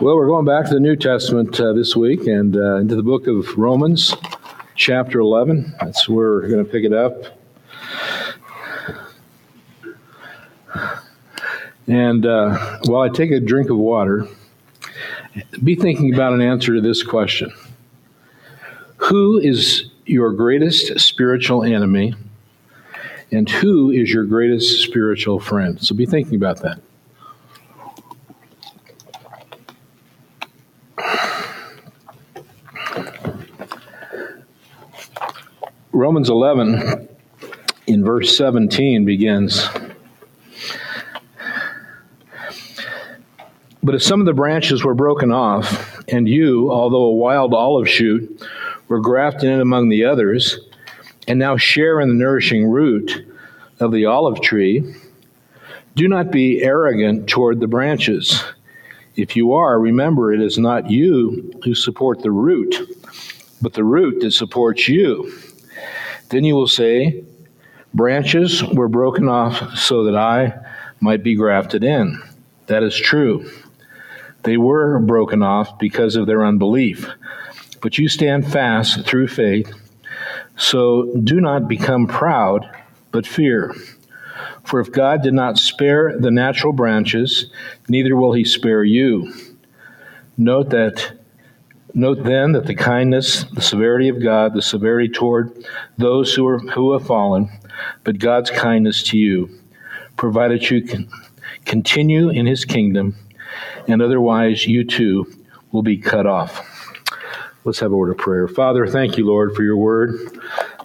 Well, we're going back to the New Testament uh, this week and uh, into the book of Romans, chapter 11. That's where we're going to pick it up. And uh, while I take a drink of water, be thinking about an answer to this question Who is your greatest spiritual enemy, and who is your greatest spiritual friend? So be thinking about that. Romans 11, in verse 17, begins But if some of the branches were broken off, and you, although a wild olive shoot, were grafted in among the others, and now share in the nourishing root of the olive tree, do not be arrogant toward the branches. If you are, remember it is not you who support the root, but the root that supports you. Then you will say, Branches were broken off so that I might be grafted in. That is true. They were broken off because of their unbelief. But you stand fast through faith. So do not become proud, but fear. For if God did not spare the natural branches, neither will he spare you. Note that note then that the kindness, the severity of God, the severity toward those who are who have fallen, but God's kindness to you, provided you can continue in his kingdom and otherwise you too will be cut off. Let's have a word of prayer. Father, thank you, Lord, for your word.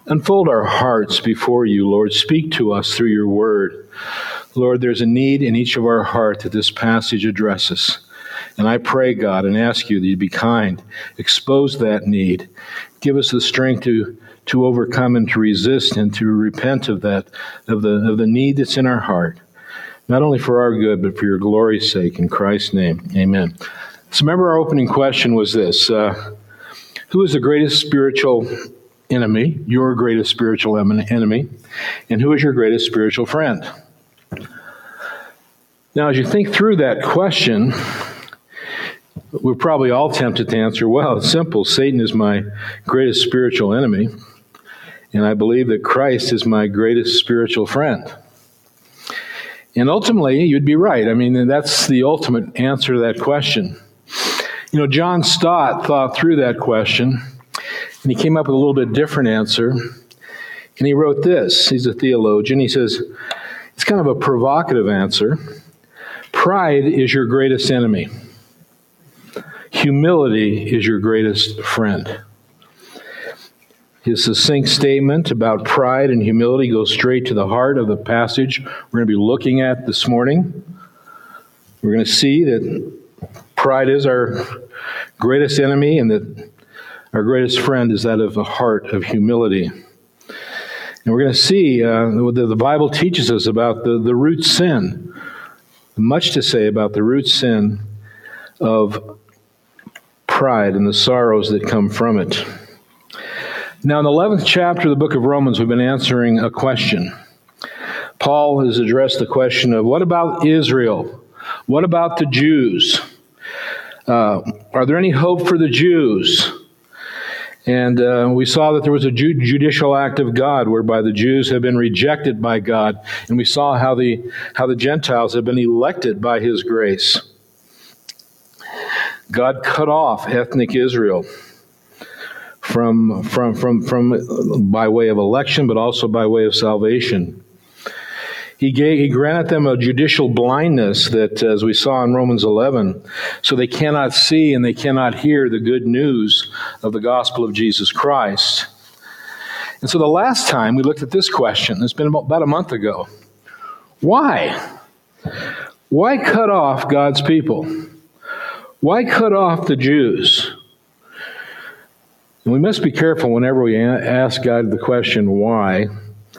Unfold our hearts before you, Lord. Speak to us through your word. Lord, there's a need in each of our heart that this passage addresses. And I pray, God, and ask you that you be kind. Expose that need. Give us the strength to, to overcome and to resist and to repent of that, of the, of the need that's in our heart not only for our good, but for your glory's sake. In Christ's name, amen. So remember, our opening question was this uh, Who is the greatest spiritual enemy, your greatest spiritual enemy, and who is your greatest spiritual friend? Now, as you think through that question, we're probably all tempted to answer, well, it's simple. Satan is my greatest spiritual enemy, and I believe that Christ is my greatest spiritual friend. And ultimately, you'd be right. I mean, that's the ultimate answer to that question. You know, John Stott thought through that question, and he came up with a little bit different answer. And he wrote this. He's a theologian. He says, it's kind of a provocative answer. Pride is your greatest enemy. Humility is your greatest friend. His succinct statement about pride and humility goes straight to the heart of the passage we're going to be looking at this morning. We're going to see that pride is our greatest enemy and that our greatest friend is that of the heart of humility. And we're going to see uh, the, the Bible teaches us about the, the root sin. Much to say about the root sin of pride and the sorrows that come from it. Now, in the 11th chapter of the book of Romans, we've been answering a question. Paul has addressed the question of what about Israel? What about the Jews? Uh, are there any hope for the Jews? And uh, we saw that there was a ju- judicial act of God whereby the Jews have been rejected by God. And we saw how the, how the Gentiles have been elected by His grace. God cut off ethnic Israel from, from, from, from by way of election, but also by way of salvation. He, gave, he granted them a judicial blindness that, as we saw in Romans 11, so they cannot see and they cannot hear the good news of the gospel of Jesus Christ. And so the last time we looked at this question, it's been about a month ago. Why? Why cut off God's people? Why cut off the Jews? And we must be careful whenever we ask God the question, why?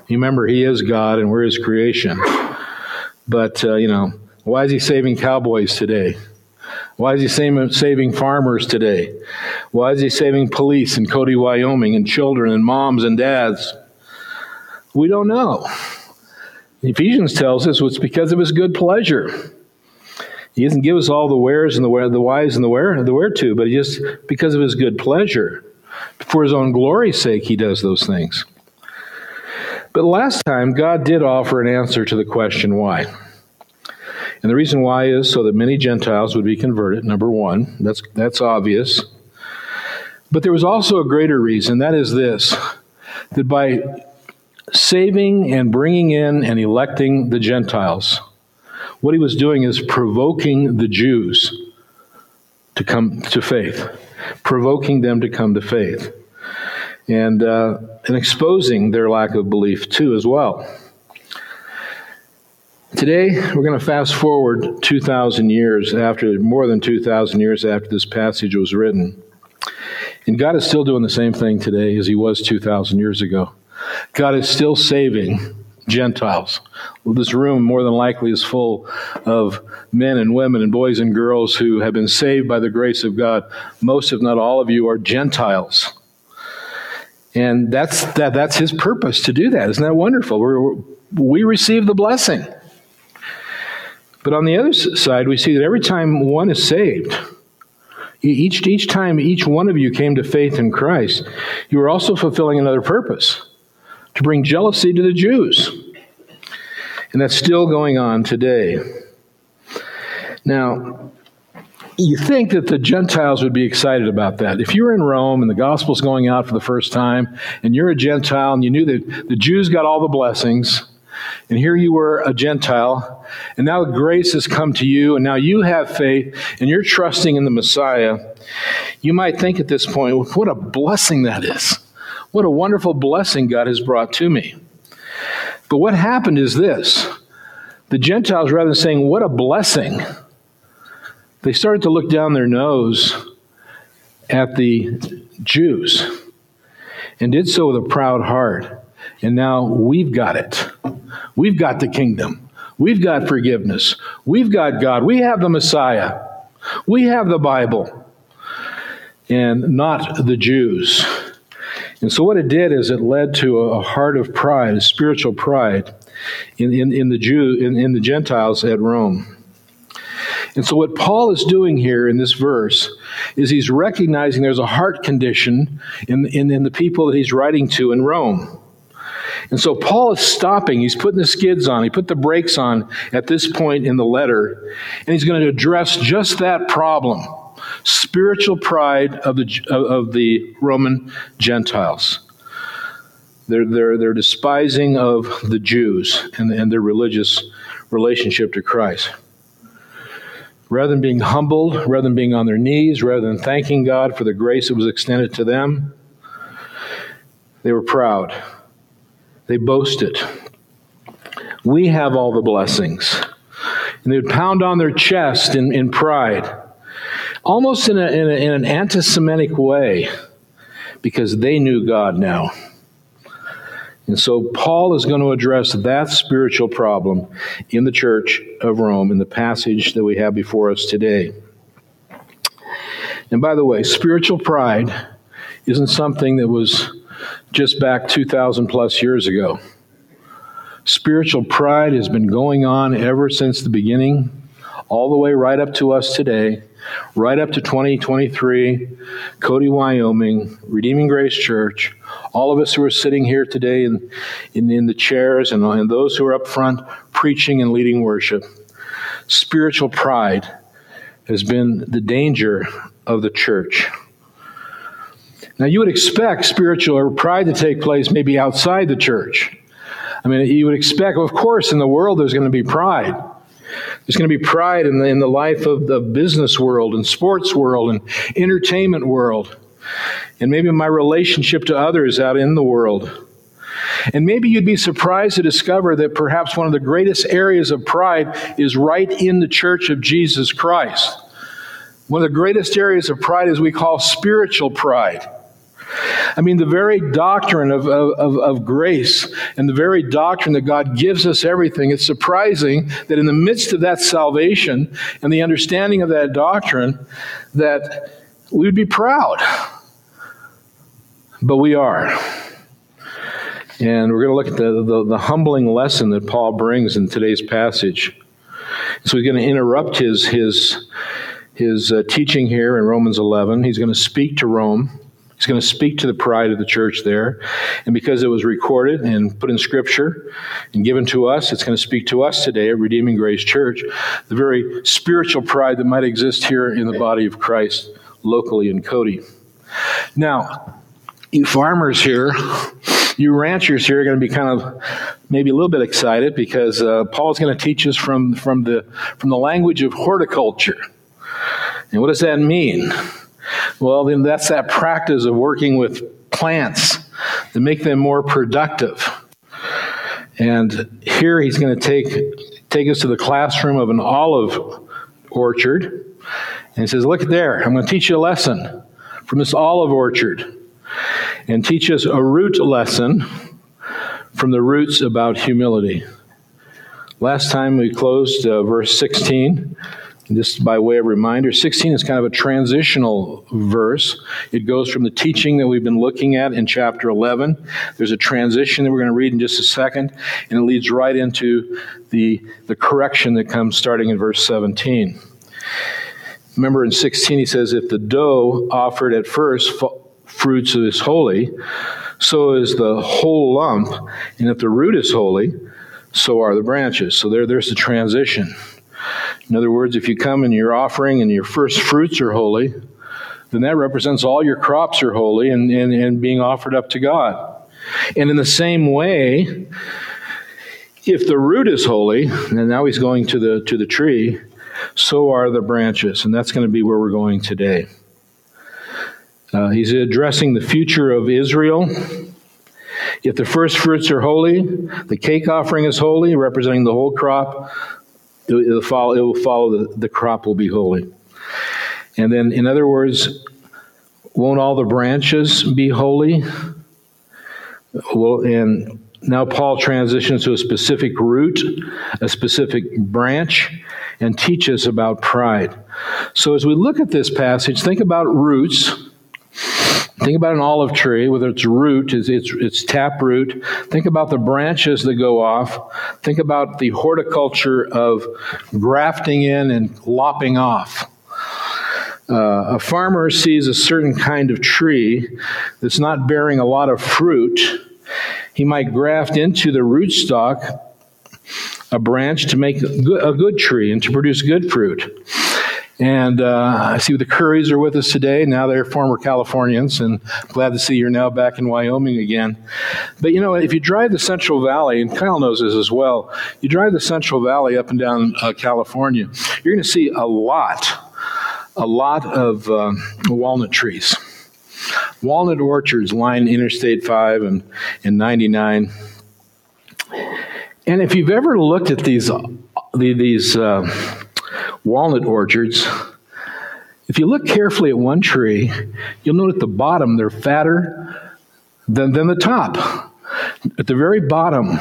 Remember, He is God and we're His creation. But, uh, you know, why is He saving cowboys today? Why is He saving, farmers today? Why is He saving police in Cody, Wyoming, and children and moms and dads? We don't know. Ephesians tells us it's because of His good pleasure. He doesn't give us all the wheres and the where, the whys and the where, the where to, but just because of his good pleasure, for his own glory's sake, he does those things. But last time, God did offer an answer to the question why. And the reason why is so that many Gentiles would be converted, number one. That's, that's obvious. But there was also a greater reason, that is this that by saving and bringing in and electing the Gentiles, what he was doing is provoking the Jews to come to faith, provoking them to come to faith, and, uh, and exposing their lack of belief too, as well. Today, we're going to fast forward 2,000 years after, more than 2,000 years after this passage was written. And God is still doing the same thing today as He was 2,000 years ago. God is still saving Gentiles. Well, this room more than likely is full of men and women and boys and girls who have been saved by the grace of God. Most, if not all of you, are Gentiles. And that's, that, that's his purpose to do that. Isn't that wonderful? We're, we receive the blessing. But on the other side, we see that every time one is saved, each, each time each one of you came to faith in Christ, you were also fulfilling another purpose to bring jealousy to the Jews. And that's still going on today. Now, you think that the Gentiles would be excited about that. If you were in Rome and the gospel's going out for the first time, and you're a Gentile and you knew that the Jews got all the blessings, and here you were a Gentile, and now grace has come to you, and now you have faith, and you're trusting in the Messiah. You might think at this point, what a blessing that is. What a wonderful blessing God has brought to me. But what happened is this the Gentiles, rather than saying, What a blessing, they started to look down their nose at the Jews and did so with a proud heart. And now we've got it. We've got the kingdom. We've got forgiveness. We've got God. We have the Messiah. We have the Bible. And not the Jews. And so, what it did is it led to a, heart of pride, a spiritual pride in, in, in the Jew, in, in the Gentiles at Rome. And so, what Paul is doing here in this verse is he's recognizing there's a heart condition in, in, in, the people that he's writing to in Rome. And so, Paul is stopping. He's putting the skids on. He put the brakes on at this point in the letter. And he's going to address just that problem spiritual pride of the, of the Roman Gentiles. They're, they're, they're despising of the Jews and, and their religious relationship to Christ. Rather than being humbled, rather than being on their knees, rather than thanking God for the grace that was extended to them, they were proud. They boasted. We have all the blessings. And they would pound on their chest in, in pride almost in, a, in, a, in an anti Semitic way, because they knew God now. And so Paul is going to address that spiritual problem in the church of Rome in the passage that we have before us today. And by the way, spiritual pride isn't something that was just back 2,000 plus years ago. Spiritual pride has been going on ever since the beginning, all the way right up to us today right up to 2023, Cody, Wyoming, Redeeming Grace Church, all of us who are sitting here today in, in, in the chairs and, and those who are up front preaching and leading worship, spiritual pride has been the danger of the church. Now, you would expect spiritual pride to take place maybe outside the church. I mean, you would expect, of course, in the world there's going to be pride. There's going to be pride in the, in the life of the business world and sports world and entertainment world. And maybe my relationship to others out in the world. And maybe you'd be surprised to discover that perhaps one of the greatest areas of pride is right in the church of Jesus Christ. One of the greatest areas of pride is we call spiritual pride. I mean, the very doctrine of, of, of, grace and the very doctrine that God gives us everything, it's surprising that in the midst of that salvation and the understanding of that doctrine, that we would be proud. But we are. And we're going to look at the, the, the humbling lesson that Paul brings in today's passage. So he's going to interrupt his, his, his uh, teaching here in Romans 11. He's going to speak to Rome. He's going to speak to the pride of the church there. And because it was recorded and put in Scripture and given to us, it's going to speak to us today at Redeeming Grace Church, the very spiritual pride that might exist here in the body of Christ locally in Cody. Now, you farmers here, you ranchers here are going to be kind of maybe a little bit excited because uh, Paul's going to teach us from, from, the, from the language of horticulture. And what does that mean? Well, then that's that practice of working with plants to make them more productive. And here he's going to take, take us to the classroom of an olive orchard. And he says, Look there, I'm going to teach you a lesson from this olive orchard and teach us a root lesson from the roots about humility. Last time we closed uh, verse 16 just by way of reminder, 16 is kind of a transitional verse. It goes from the teaching that we've been looking at in chapter 11. There's a transition that we're going to read in just a second, and it leads right into the, the correction that comes starting in verse 17. Remember in 16, he says, If the dough offered at first fruits is holy, so is the whole lump, and if the root is holy, so are the branches. So there, there's the transition. In other words, if you come and your offering and your first fruits are holy, then that represents all your crops are holy and, and, and being offered up to God. And in the same way, if the root is holy, and now he's going to the to the tree, so are the branches, and that's going to be where we're going today. Uh, he's addressing the future of Israel. If the first fruits are holy, the cake offering is holy, representing the whole crop. It, will follow, it will follow the, the crop will be holy. And then, in other words, won't all the branches be holy? Well, and now Paul transitions to a specific root, a specific branch, and teaches about pride. So as we look at this passage, think about roots Think about an olive tree with its root, its, its, its tap root. Think about the branches that go off. Think about the horticulture of grafting in and lopping off. Uh, a farmer sees a certain kind of tree that's not bearing a lot of fruit. He might graft into the rootstock a branch to make a good, a good tree and to produce good fruit. And uh, I see the Currys are with us today. Now they're former Californians, and glad to see you're now back in Wyoming again. But you know, if you drive the Central Valley, and Kyle knows this as well, you drive the Central Valley up and down uh, California, you're going to see a lot, a lot of uh, walnut trees. Walnut orchards line Interstate 5 and, and 99. And if you've ever looked at these, these uh, walnut orchards, if you look carefully at one tree, you'll note at the bottom they're fatter than, than the top. At the very bottom,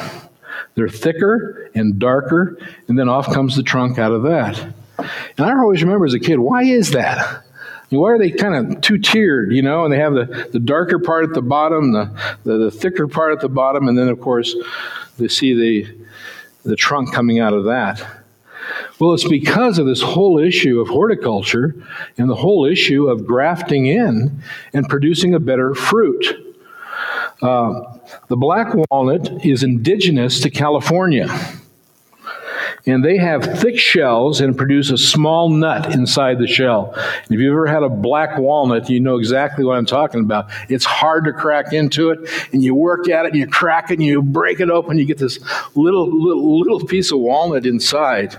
they're thicker and darker, and then off comes the trunk out of that. And I always remember as a kid, why is that? Why are they kind of two tiered, you know? And they have the, the darker part at the bottom, the, the, the thicker part at the bottom, and then, of course, they see the, the trunk coming out of that. Well, it's because of this whole issue of horticulture and the whole issue of grafting in and producing a better fruit. Uh, the black walnut is indigenous to California. And they have thick shells and produce a small nut inside the shell. If you've ever had a black walnut, you know exactly what I'm talking about. It's hard to crack into it, and you work at it, and you crack it, and you break it open, and you get this little, little, little piece of walnut inside.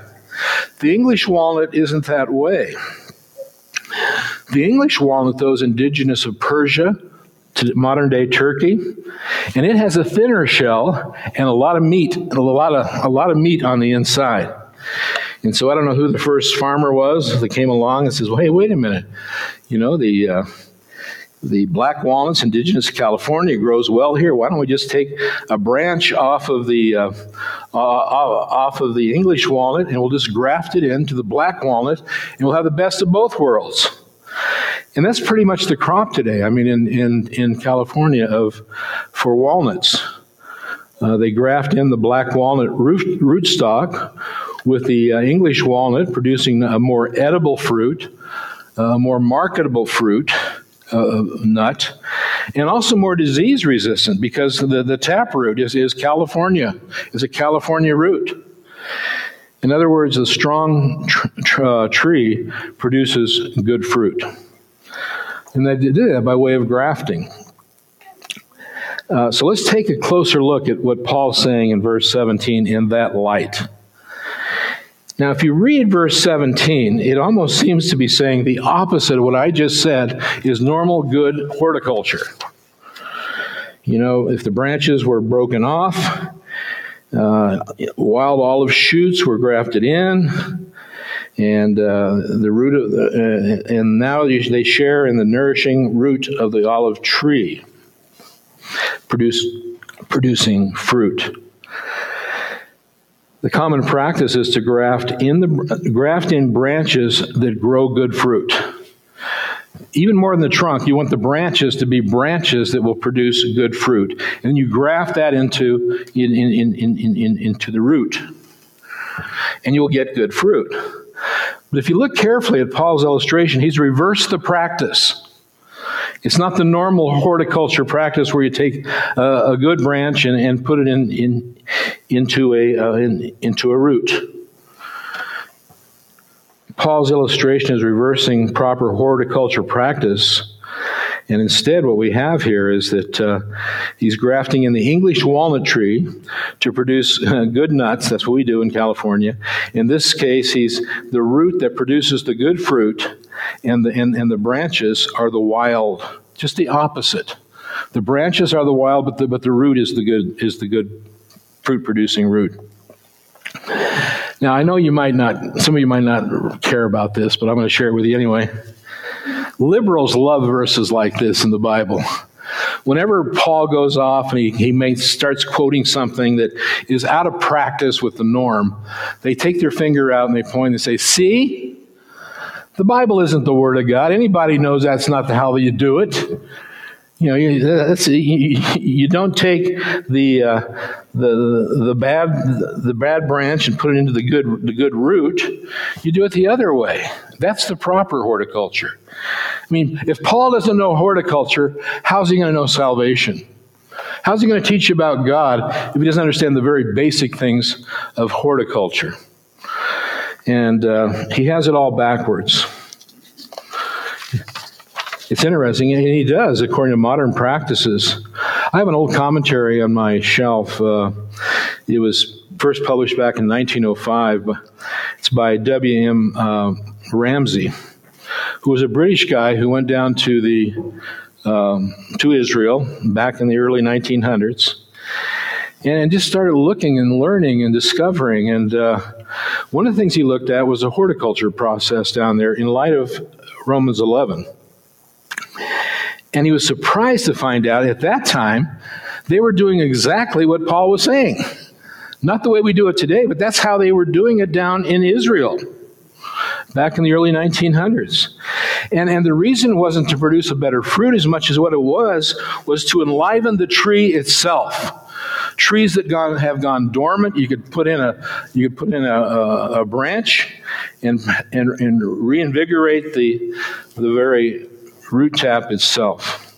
The English walnut isn't that way. The English walnut, though, is indigenous of Persia to modern day Turkey, and it has a thinner shell and a lot of meat, a lot of a lot of meat on the inside. And so I don't know who the first farmer was that came along and says, "Well, hey, wait a minute, you know the." Uh, the black walnuts, indigenous to California, grows well here. Why don't we just take a branch off of the uh, uh, off of the English walnut and we'll just graft it into the black walnut, and we'll have the best of both worlds. And that's pretty much the crop today. I mean, in in, in California of for walnuts, uh, they graft in the black walnut root, rootstock with the uh, English walnut producing a more edible fruit, a more marketable fruit, uh, nut, and also more disease resistant because the, the taproot is, is California, is a California root. In other words, a strong tr- tr- uh, tree produces good fruit. And they did that by way of grafting. Uh, so let's take a closer look at what Paul's saying in verse 17 in that light. Now, if you read verse 17, it almost seems to be saying the opposite of what I just said is normal good horticulture. You know, if the branches were broken off, uh, wild olive shoots were grafted in, and uh, the root of the, uh, and now they share in the nourishing root of the olive tree, produce, producing fruit. The common practice is to graft in the graft in branches that grow good fruit. Even more than the trunk, you want the branches to be branches that will produce good fruit, and you graft that into in, in, in, in, into the root, and you will get good fruit. But if you look carefully at Paul's illustration, he's reversed the practice. It's not the normal horticulture practice where you take a good branch and, and put it in, in into a uh, in, into a root. Paul's illustration is reversing proper horticulture practice. And instead, what we have here is that uh, he's grafting in the English walnut tree to produce uh, good nuts. That's what we do in California. In this case, he's the root that produces the good fruit, and the, and, and the branches are the wild, just the opposite. The branches are the wild, but the, but the root is the good, is the good fruit producing root. Now, I know you might not, some of you might not care about this, but I'm going to share it with you anyway. Liberals love verses like this in the Bible. Whenever Paul goes off and he, he starts quoting something that is out of practice with the norm, they take their finger out and they point and say, See, the Bible isn't the Word of God. Anybody knows that's not the how you do it. You know, you, that's, you, you don't take the, uh, the, the, bad, the bad branch and put it into the good, the good root. You do it the other way. That's the proper horticulture. I mean, if Paul doesn't know horticulture, how's he going to know salvation? How's he going to teach you about God if he doesn't understand the very basic things of horticulture? And uh, he has it all backwards. It's interesting, and he does, according to modern practices. I have an old commentary on my shelf. Uh, it was first published back in 1905. It's by W.M. Uh, Ramsay, who was a British guy who went down to the um, to Israel back in the early 1900s, and just started looking and learning and discovering. And uh, one of the things he looked at was a horticulture process down there in light of Romans 11. And he was surprised to find out at that time they were doing exactly what Paul was saying. Not the way we do it today, but that's how they were doing it down in Israel back in the early 1900s. And, and the reason wasn't to produce a better fruit as much as what it was, was to enliven the tree itself. Trees that gone, have gone dormant, you could put in a you could put in a, a, a branch and, and, and reinvigorate the, the very root tap itself.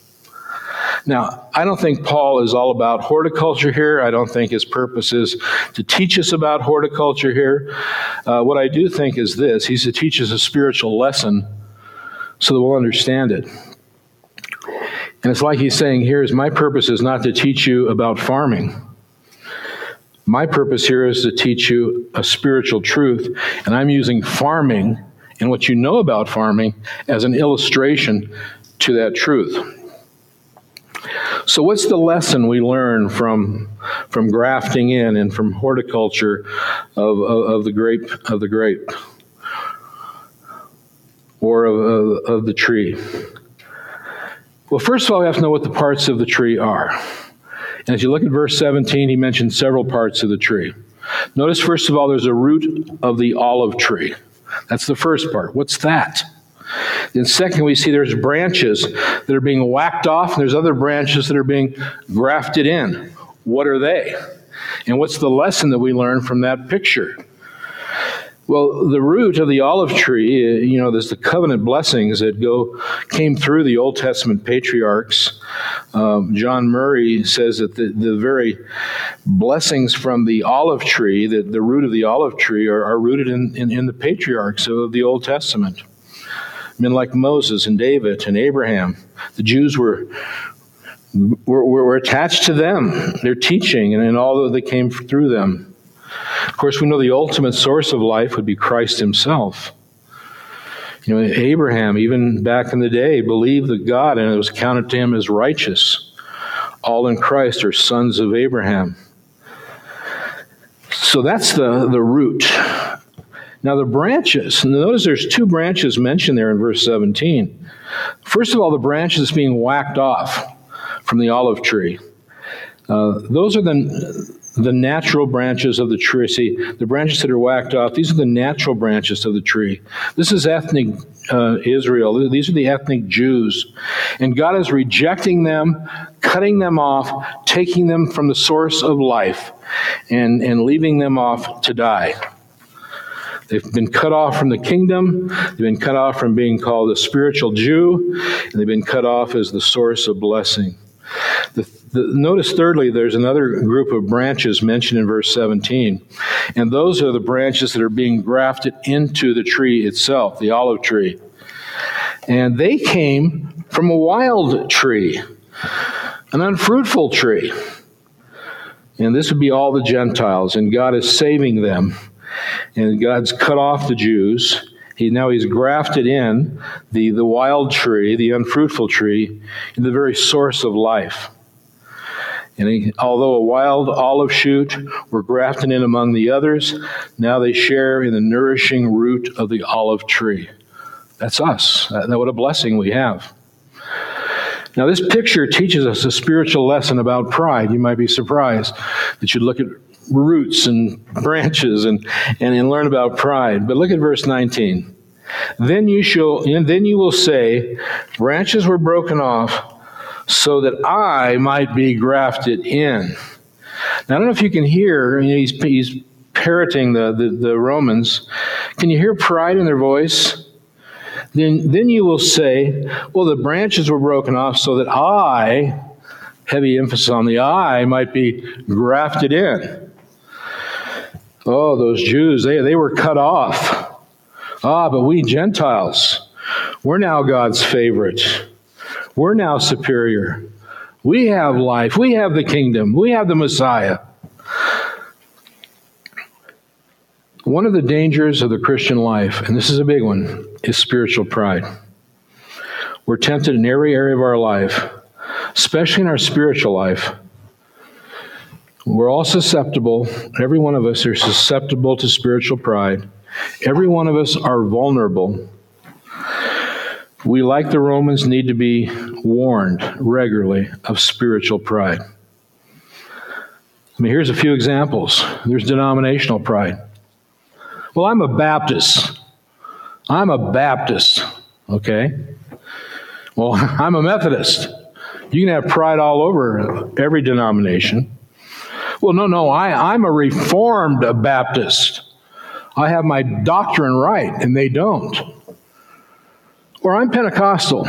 Now, I don't think Paul is all about horticulture here. I don't think his purpose is to teach us about horticulture here. Uh, what I do think is this he's to teach us a spiritual lesson so that we'll understand it. And it's like he's saying here is my purpose is not to teach you about farming. My purpose here is to teach you a spiritual truth, and I'm using farming and what you know about farming as an illustration to that truth. So, what's the lesson we learn from, from grafting in and from horticulture of, of, of the grape of the grape or of, of, of the tree? Well, first of all, we have to know what the parts of the tree are. And as you look at verse 17, he mentions several parts of the tree. Notice, first of all, there's a root of the olive tree. That's the first part. What's that? Then, second, we see there's branches that are being whacked off, and there's other branches that are being grafted in. What are they? And what's the lesson that we learn from that picture? Well, the root of the olive tree, you know, there's the covenant blessings that go came through the Old Testament patriarchs. Um, John Murray says that the, the very blessings from the olive tree, the, the root of the olive tree, are, are rooted in, in, in the patriarchs of the Old Testament. Men like Moses and David and Abraham. The Jews were were, were, attached to them, their teaching, and, and all that came through them. Of course, we know the ultimate source of life would be Christ himself. You know, Abraham, even back in the day, believed that God, and it was counted to him as righteous. All in Christ are sons of Abraham. So that's the, the root. Now, the branches, notice there's two branches mentioned there in verse 17. First of all, the branches being whacked off from the olive tree. Uh, those are the the natural branches of the tree. See, the branches that are whacked off, these are the natural branches of the tree. This is ethnic uh, Israel. These are the ethnic Jews. And God is rejecting them, cutting them off, taking them from the source of life, and, and leaving them off to die. They've been cut off from the kingdom. They've been cut off from being called a spiritual Jew. And they've been cut off as the source of blessing. The the, notice, thirdly, there's another group of branches mentioned in verse 17. And those are the branches that are being grafted into the tree itself, the olive tree. And they came from a wild tree, an unfruitful tree. And this would be all the Gentiles, and God is saving them. And God's cut off the Jews. He, now he's grafted in the, the wild tree, the unfruitful tree, in the very source of life. And he, although a wild olive shoot were grafted in among the others, now they share in the nourishing root of the olive tree. That's us. That, what a blessing we have. Now, this picture teaches us a spiritual lesson about pride. You might be surprised that you look at roots and branches and, and, and learn about pride. But look at verse 19. Then you shall, then you will say, branches were broken off so that I might be grafted in. Now, I don't know if you can hear, you know, he's, he's parroting the, the, the Romans. Can you hear pride in their voice? Then, then you will say, Well, the branches were broken off so that I, heavy emphasis on the I, might be grafted in. Oh, those Jews, they, they were cut off. Ah, but we Gentiles, we're now God's favorite. We're now superior. We have life. We have the kingdom. We have the Messiah. One of the dangers of the Christian life, and this is a big one, is spiritual pride. We're tempted in every area of our life, especially in our spiritual life. We're all susceptible. Every one of us are susceptible to spiritual pride. Every one of us are vulnerable we, like the Romans, need to be warned regularly of spiritual pride. I mean, here's a few examples. There's denominational pride. Well, I'm a Baptist. I'm a Baptist, okay? Well, I'm a Methodist. You can have pride all over every denomination. Well, no, no, I, I'm a Reformed Baptist. I have my doctrine right, and they don't. Or I'm Pentecostal.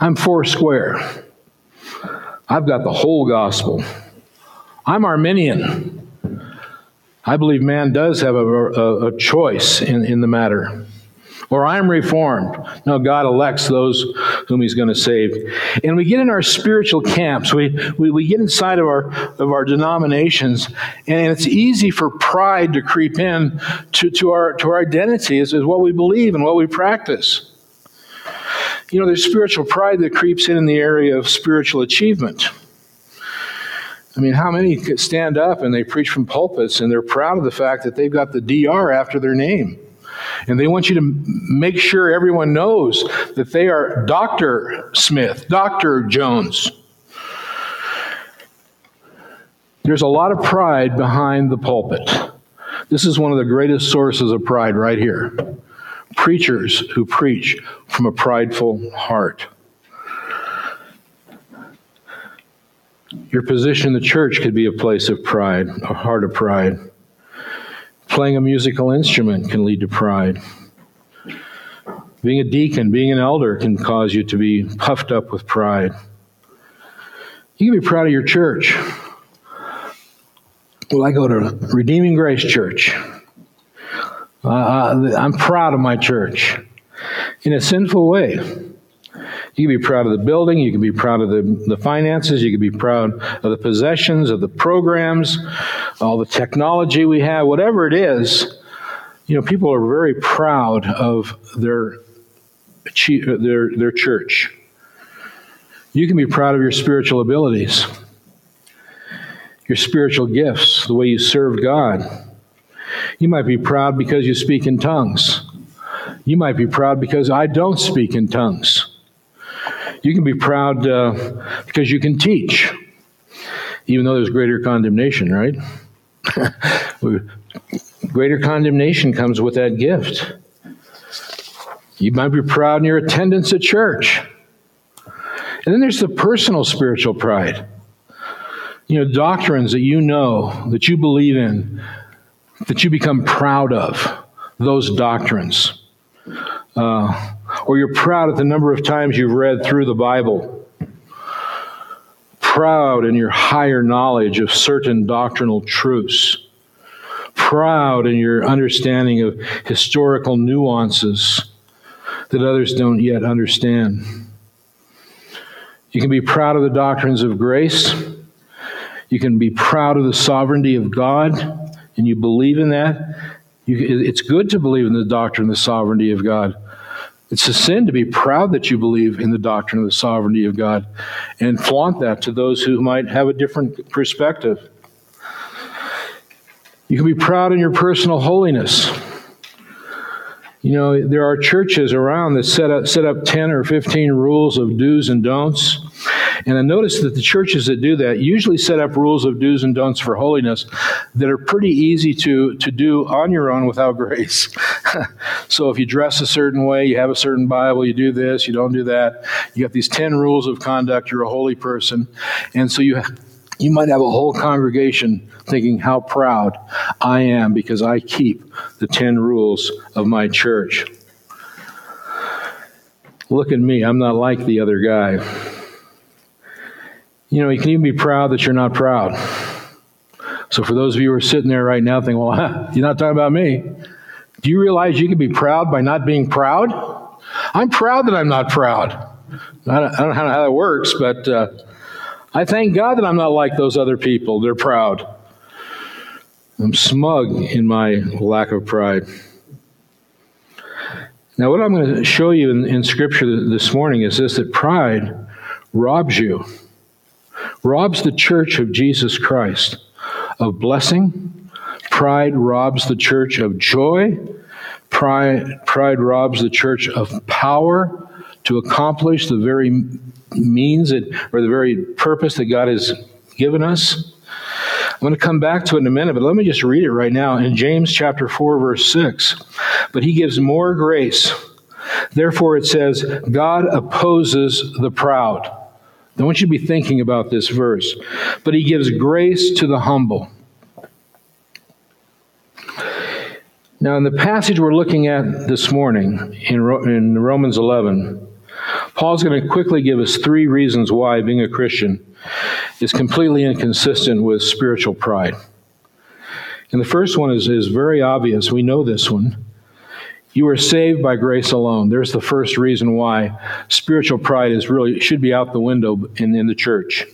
I'm four square. I've got the whole gospel. I'm Arminian. I believe man does have a, a, a choice in, in the matter or I'm reformed. No, God elects those whom He's going to save. And we get in our spiritual camps. We, we, we get inside of our, of our denominations, and it's easy for pride to creep in to, to, our, to our identity as, as what we believe and what we practice. You know, there's spiritual pride that creeps in in the area of spiritual achievement. I mean, how many stand up and they preach from pulpits and they're proud of the fact that they've got the DR after their name? And they want you to make sure everyone knows that they are Dr. Smith, Dr. Jones. There's a lot of pride behind the pulpit. This is one of the greatest sources of pride right here. Preachers who preach from a prideful heart. Your position in the church could be a place of pride, a heart of pride. Playing a musical instrument can lead to pride. Being a deacon, being an elder can cause you to be puffed up with pride. You can be proud of your church. Well, I go to Redeeming Grace Church. Uh, I'm proud of my church in a sinful way. You can be proud of the building, you can be proud of the, the finances, you can be proud of the possessions, of the programs, all the technology we have, whatever it is. You know, people are very proud of their, their, their church. You can be proud of your spiritual abilities, your spiritual gifts, the way you serve God. You might be proud because you speak in tongues. You might be proud because I don't speak in tongues. You can be proud uh, because you can teach, even though there's greater condemnation, right? greater condemnation comes with that gift. You might be proud in your attendance at church. And then there's the personal spiritual pride. You know, doctrines that you know, that you believe in, that you become proud of, those doctrines. Uh, or you're proud at the number of times you've read through the Bible. Proud in your higher knowledge of certain doctrinal truths. Proud in your understanding of historical nuances that others don't yet understand. You can be proud of the doctrines of grace. You can be proud of the sovereignty of God, and you believe in that. You, it's good to believe in the doctrine of the sovereignty of God. It's a sin to be proud that you believe in the doctrine of the sovereignty of God and flaunt that to those who might have a different perspective. You can be proud in your personal holiness. You know, there are churches around that set up, set up 10 or 15 rules of do's and don'ts. And I notice that the churches that do that usually set up rules of do's and don'ts for holiness that are pretty easy to, to do on your own without grace. so if you dress a certain way, you have a certain Bible, you do this, you don't do that. You got these 10 rules of conduct, you're a holy person. And so you you might have a whole congregation thinking how proud I am because I keep the 10 rules of my church. Look at me, I'm not like the other guy. You know, you can even be proud that you're not proud. So, for those of you who are sitting there right now thinking, well, you're not talking about me, do you realize you can be proud by not being proud? I'm proud that I'm not proud. I don't, know how that works, but. Uh, I thank God that I'm not like those other people. They're proud. I'm smug in my lack of pride. Now, what I'm going to show you in, in Scripture this morning is this that pride robs you, robs the church of Jesus Christ of blessing. Pride robs the church of joy. Pride, pride robs the church of power to accomplish the very means that, or the very purpose that God has given us. I'm going to come back to it in a minute, but let me just read it right now in James chapter 4, verse 6. But he gives more grace. Therefore, it says, God opposes the proud. I want you to be thinking about this verse. But he gives grace to the humble. Now, in the passage we're looking at this morning in, in Romans 11, Paul's going to quickly give us three reasons why being a Christian is completely inconsistent with spiritual pride. And the first one is, is very obvious. We know this one. You are saved by grace alone. There's the first reason why spiritual pride is really should be out the window in, in the church.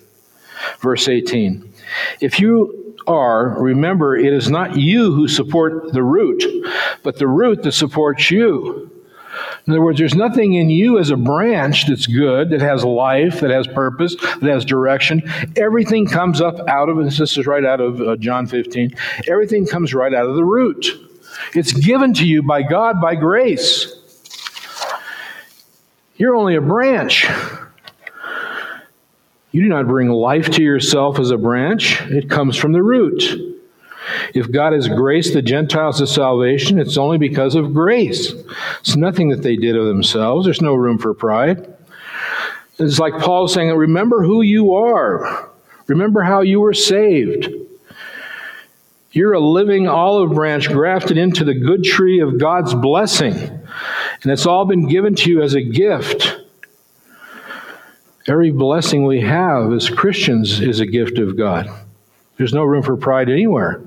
Verse 18. If you are, remember, it is not you who support the root, but the root that supports you. In other words, there's nothing in you as a branch that's good, that has life, that has purpose, that has direction. Everything comes up out of, this is right out of uh, John 15, everything comes right out of the root. It's given to you by God by grace. You're only a branch. You do not bring life to yourself as a branch, it comes from the root. If God has graced the Gentiles to salvation, it's only because of grace. It's nothing that they did of themselves. There's no room for pride. It's like Paul saying, Remember who you are, remember how you were saved. You're a living olive branch grafted into the good tree of God's blessing. And it's all been given to you as a gift. Every blessing we have as Christians is a gift of God. There's no room for pride anywhere.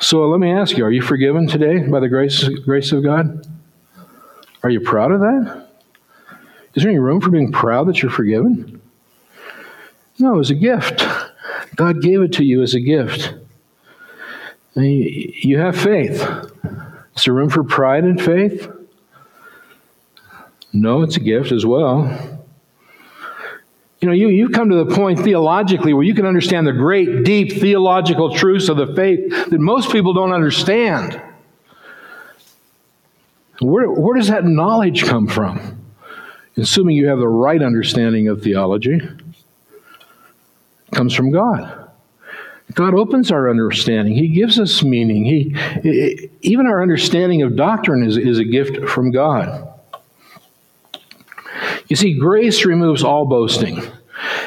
So let me ask you are you forgiven today by the grace, grace of God? Are you proud of that? Is there any room for being proud that you're forgiven? No, it was a gift. God gave it to you as a gift. You have faith. Is there room for pride in faith? No, it's a gift as well. You know, you, you've come to the point theologically where you can understand the great, deep theological truths of the faith that most people don't understand. Where, where does that knowledge come from? Assuming you have the right understanding of theology, it comes from God. God opens our understanding. He gives us meaning. He, even our understanding of doctrine is, is a gift from God. You see, grace removes all boasting.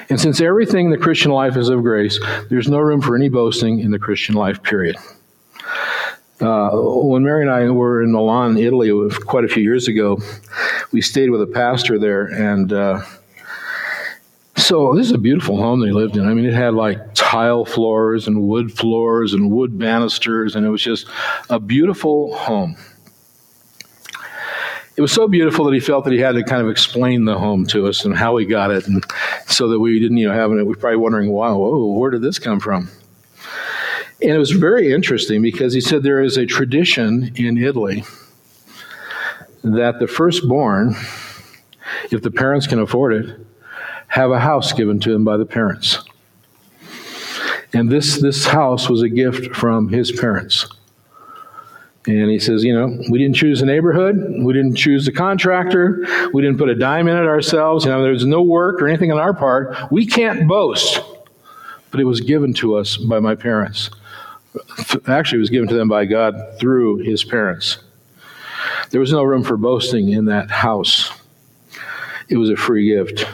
And since everything in the Christian life is of grace, there's no room for any boasting in the Christian life, period. Uh, when Mary and I were in Milan, Italy, quite a few years ago, we stayed with a pastor there, and uh, so this is a beautiful home they lived in. I mean, it had like tile floors and wood floors and wood banisters, and it was just a beautiful home it was so beautiful that he felt that he had to kind of explain the home to us and how he got it, and so that we didn't, you know, have it. We're probably wondering, wow, whoa, where did this come from? And it was very interesting because he said there is a tradition in Italy that the firstborn, if the parents can afford it, have a house given to him by the parents. And this, this house was a gift from his parents. And he says, you know, we didn't choose a neighborhood. We didn't choose a contractor. We didn't put a dime in it ourselves. You know, there's no work or anything on our part. We can't boast. But it was given to us by my parents. Actually, it was given to them by God through his parents. There was no room for boasting in that house. It was a free gift.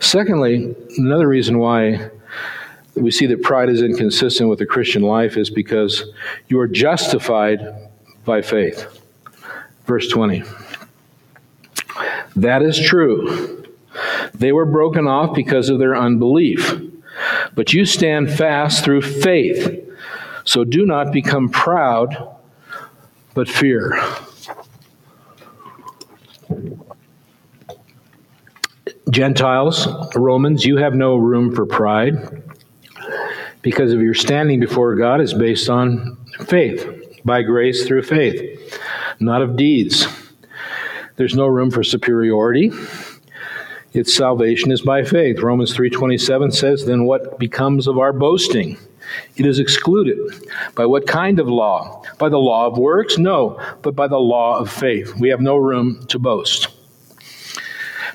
Secondly, another reason why we see that pride is inconsistent with the Christian life is because you are justified by faith. Verse 20. That is true. They were broken off because of their unbelief. But you stand fast through faith. So do not become proud, but fear. Gentiles, Romans, you have no room for pride because of your standing before God is based on faith by grace through faith, not of deeds. There's no room for superiority. Its salvation is by faith. Romans 3:27 says, "Then what becomes of our boasting? It is excluded. By what kind of law? By the law of works? No, but by the law of faith. We have no room to boast."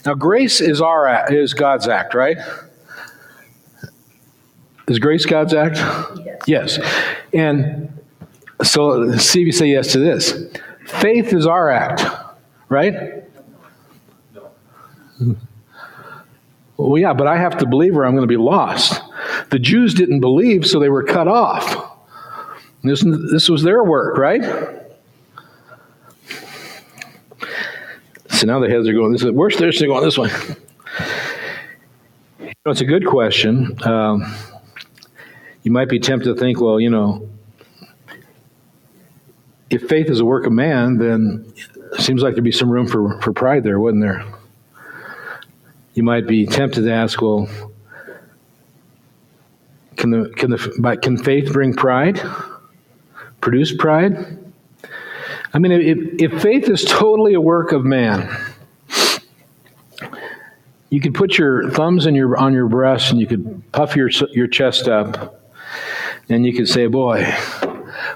Now grace is our act, is God's act, right? Is grace God's act? Yes. yes. And so see if you say yes to this. Faith is our act, right? No. Well, yeah, but I have to believe or I'm going to be lost. The Jews didn't believe, so they were cut off. This, this was their work, right? So now the heads are going this way. Where's they're going this way? You know, it's a good question. Um, you might be tempted to think, well, you know, if faith is a work of man, then it seems like there'd be some room for, for pride there, wouldn't there? You might be tempted to ask, well, can the can the can faith bring pride? Produce pride? I mean, if, if faith is totally a work of man, you could put your thumbs in your on your breast and you could puff your your chest up, and you could say, "Boy,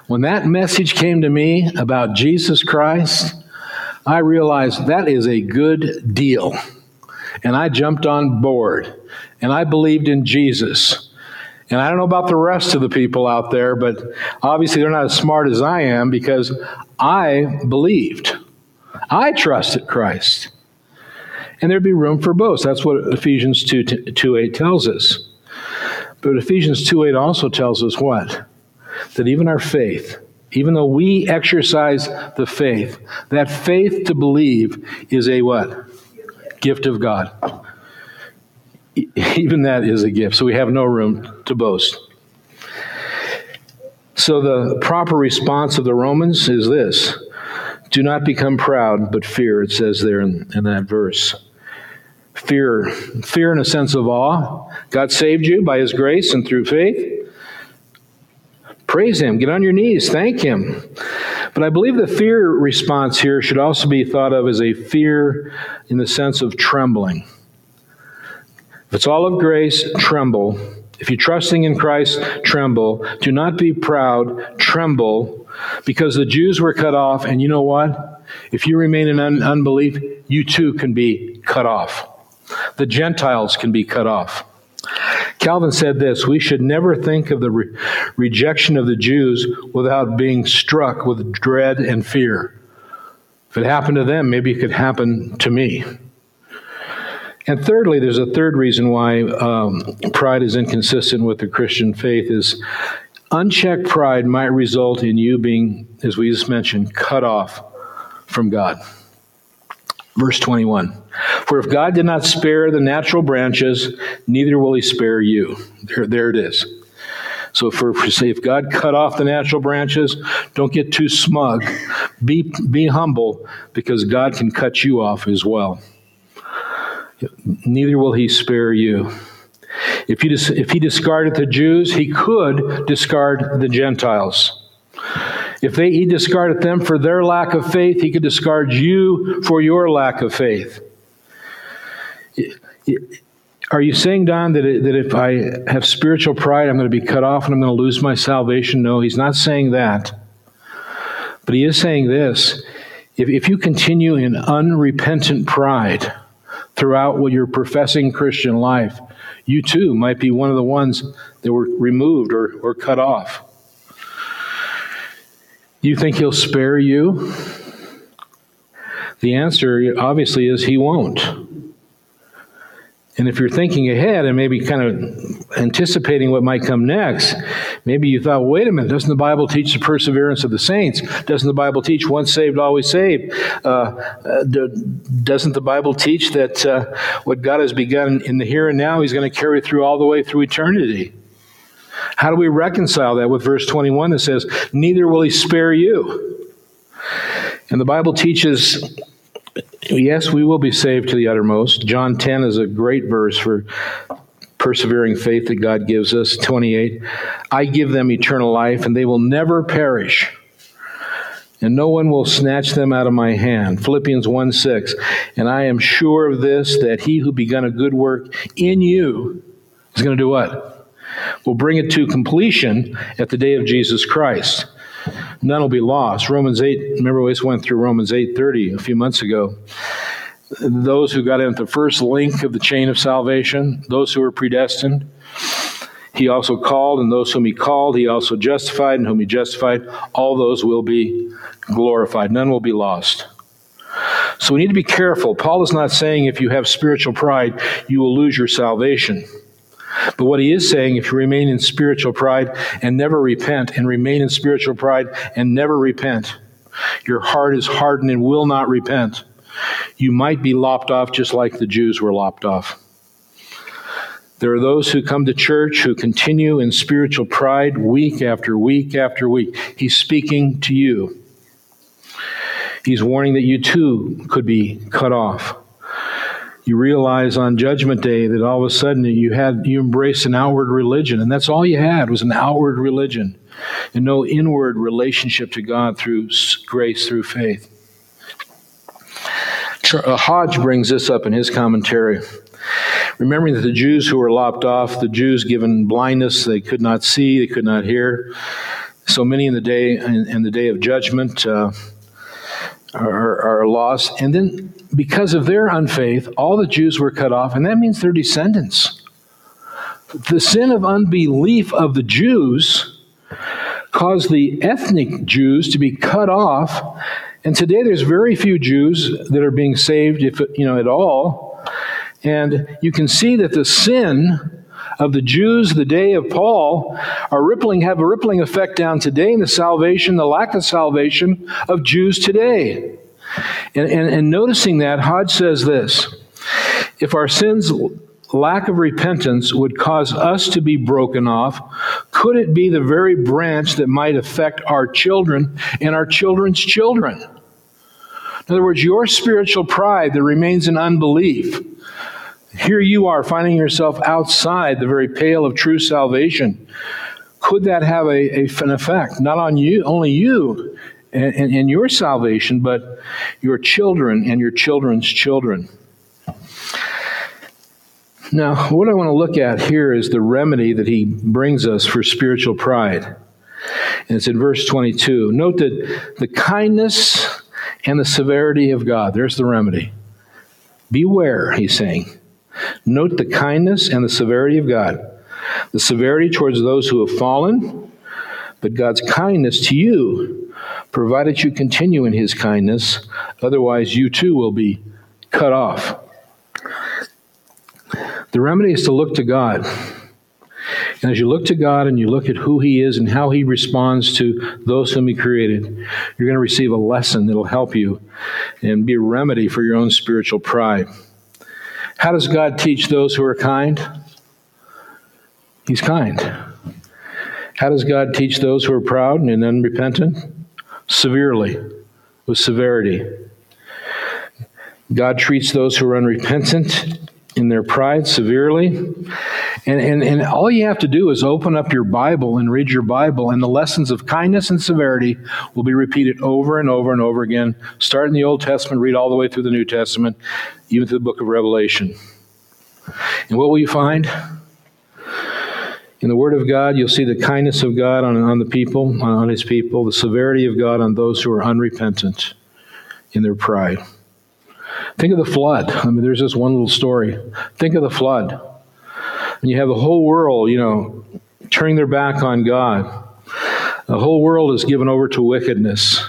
when that message came to me about Jesus Christ, I realized that is a good deal. And I jumped on board and I believed in Jesus. And I don't know about the rest of the people out there, but obviously they're not as smart as I am because I believed. I trusted Christ. And there'd be room for both. That's what Ephesians 2, 2 8 tells us. But Ephesians 2 8 also tells us what? that even our faith, even though we exercise the faith, that faith to believe is a what? Gift of God. Even that is a gift, so we have no room to boast. So the proper response of the Romans is this Do not become proud, but fear, it says there in, in that verse. Fear, fear in a sense of awe. God saved you by his grace and through faith. Praise Him. Get on your knees. Thank Him. But I believe the fear response here should also be thought of as a fear in the sense of trembling. If it's all of grace, tremble. If you're trusting in Christ, tremble. Do not be proud, tremble, because the Jews were cut off, and you know what? If you remain in un- unbelief, you too can be cut off. The Gentiles can be cut off. Calvin said this We should never think of the re- rejection of the Jews without being struck with dread and fear. If it happened to them, maybe it could happen to me. And thirdly, there's a third reason why um, pride is inconsistent with the Christian faith is unchecked pride might result in you being, as we just mentioned, cut off from God. Verse 21 For if God did not spare the natural branches, neither will he spare you. There, there it is. So for, for say if God cut off the natural branches, don't get too smug. Be be humble because God can cut you off as well. Neither will he spare you. If he, if he discarded the Jews, he could discard the Gentiles. If they, he discarded them for their lack of faith, he could discard you for your lack of faith. Are you saying, Don, that, it, that if I have spiritual pride, I'm going to be cut off and I'm going to lose my salvation? No, he's not saying that. But he is saying this if, if you continue in unrepentant pride throughout your professing Christian life, you too might be one of the ones that were removed or, or cut off. You think he'll spare you? The answer, obviously, is he won't. And if you're thinking ahead and maybe kind of anticipating what might come next, maybe you thought, wait a minute, doesn't the Bible teach the perseverance of the saints? Doesn't the Bible teach once saved, always saved? Uh, uh, doesn't the Bible teach that uh, what God has begun in the here and now, He's going to carry through all the way through eternity? How do we reconcile that with verse 21 that says, Neither will he spare you? And the Bible teaches, yes, we will be saved to the uttermost. John 10 is a great verse for persevering faith that God gives us. 28, I give them eternal life, and they will never perish. And no one will snatch them out of my hand. Philippians 1 6. And I am sure of this, that he who begun a good work in you is going to do what? will bring it to completion at the day of Jesus Christ. None will be lost. Romans 8, remember we just went through Romans 8:30 a few months ago. Those who got into the first link of the chain of salvation, those who were predestined, he also called, and those whom he called, he also justified, and whom he justified, all those will be glorified. None will be lost. So we need to be careful. Paul is not saying if you have spiritual pride, you will lose your salvation. But what he is saying, if you remain in spiritual pride and never repent, and remain in spiritual pride and never repent, your heart is hardened and will not repent, you might be lopped off just like the Jews were lopped off. There are those who come to church who continue in spiritual pride week after week after week. He's speaking to you. He's warning that you too could be cut off you realize on judgment day that all of a sudden you had you embraced an outward religion and that's all you had was an outward religion and no inward relationship to god through grace through faith. Uh, hodge brings this up in his commentary. Remembering that the jews who were lopped off the jews given blindness they could not see they could not hear. So many in the day in, in the day of judgment uh, are, are lost and then because of their unfaith, all the Jews were cut off, and that means their descendants. The sin of unbelief of the Jews caused the ethnic Jews to be cut off. And today there's very few Jews that are being saved, if you know at all. And you can see that the sin of the Jews the day of Paul are rippling, have a rippling effect down today in the salvation, the lack of salvation of Jews today. And, and, and noticing that, Hodge says this if our sins lack of repentance would cause us to be broken off, could it be the very branch that might affect our children and our children's children? In other words, your spiritual pride that remains in unbelief. Here you are finding yourself outside the very pale of true salvation. Could that have a, a an effect, not on you, only you and, and, and your salvation, but your children and your children's children? Now, what I want to look at here is the remedy that he brings us for spiritual pride. And it's in verse 22. Note that the kindness and the severity of God, there's the remedy. Beware, he's saying. Note the kindness and the severity of God. The severity towards those who have fallen, but God's kindness to you, provided you continue in his kindness, otherwise you too will be cut off. The remedy is to look to God. And as you look to God and you look at who He is and how He responds to those whom He created, you're going to receive a lesson that'll help you and be a remedy for your own spiritual pride. How does God teach those who are kind? He's kind. How does God teach those who are proud and unrepentant? Severely, with severity. God treats those who are unrepentant in their pride severely. And, and, and all you have to do is open up your Bible and read your Bible, and the lessons of kindness and severity will be repeated over and over and over again. Start in the Old Testament, read all the way through the New Testament, even through the book of Revelation. And what will you find? In the Word of God, you'll see the kindness of God on, on the people, on His people, the severity of God on those who are unrepentant in their pride. Think of the flood. I mean, there's just one little story. Think of the flood. And you have the whole world, you know, turning their back on God. The whole world is given over to wickedness.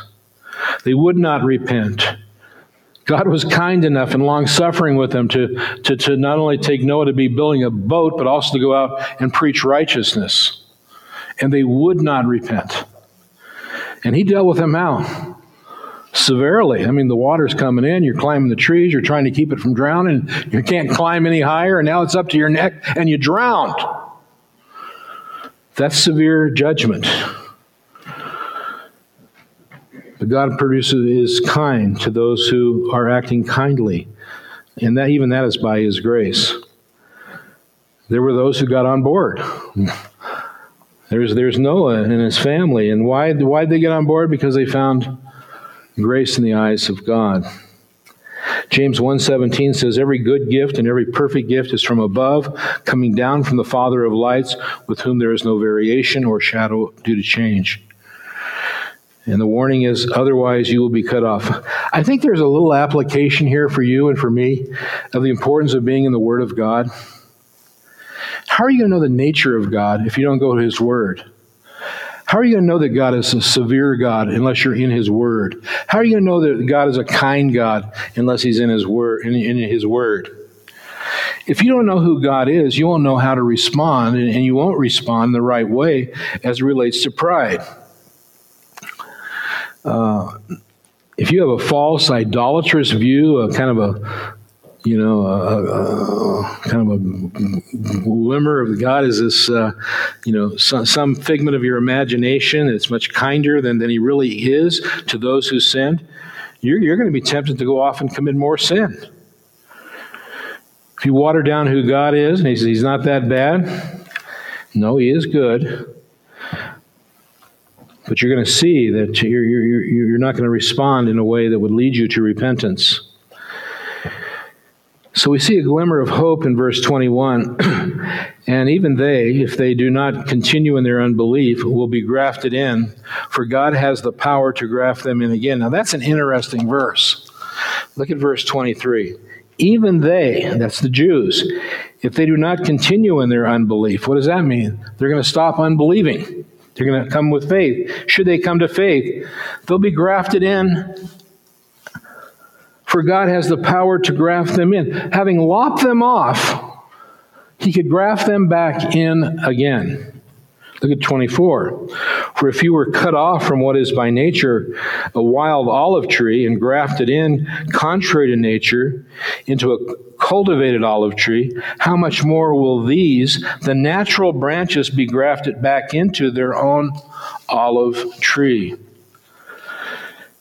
They would not repent. God was kind enough and long suffering with them to, to, to not only take Noah to be building a boat, but also to go out and preach righteousness. And they would not repent. And he dealt with them out severely. I mean, the water's coming in, you're climbing the trees, you're trying to keep it from drowning, you can't climb any higher, and now it's up to your neck, and you drowned. That's severe judgment. But God produces is kind to those who are acting kindly, and that even that is by His grace. There were those who got on board. There's there's Noah and his family, and why why did they get on board? Because they found grace in the eyes of God. James 1:17 says every good gift and every perfect gift is from above, coming down from the Father of lights, with whom there is no variation or shadow due to change. And the warning is otherwise you will be cut off. I think there's a little application here for you and for me of the importance of being in the word of God. How are you going to know the nature of God if you don't go to his word? How are you going to know that God is a severe God unless you're in His Word? How are you going to know that God is a kind God unless He's in His Word? In, in His Word. If you don't know who God is, you won't know how to respond, and, and you won't respond the right way as it relates to pride. Uh, if you have a false, idolatrous view, a kind of a you know, a, a, kind of a glimmer of God is this, uh, you know, some, some, figment of your imagination that's much kinder than, than He really is to those who sinned, you're, you're going to be tempted to go off and commit more sin. If you water down who God is and He's, he's not that bad, no, He is good. But you're going to see that you're, you're, you're not going to respond in a way that would lead you to repentance. So we see a glimmer of hope in verse 21. and even they, if they do not continue in their unbelief, will be grafted in, for God has the power to graft them in again. Now that's an interesting verse. Look at verse 23. Even they, that's the Jews, if they do not continue in their unbelief, what does that mean? They're going to stop unbelieving. They're going to come with faith. Should they come to faith, they'll be grafted in for God has the power to graft them in. Having lopped them off, he could graft them back in again. Look at 24. For if you were cut off from what is by nature a wild olive tree and grafted in, contrary to nature, into a cultivated olive tree, how much more will these, the natural branches, be grafted back into their own olive tree?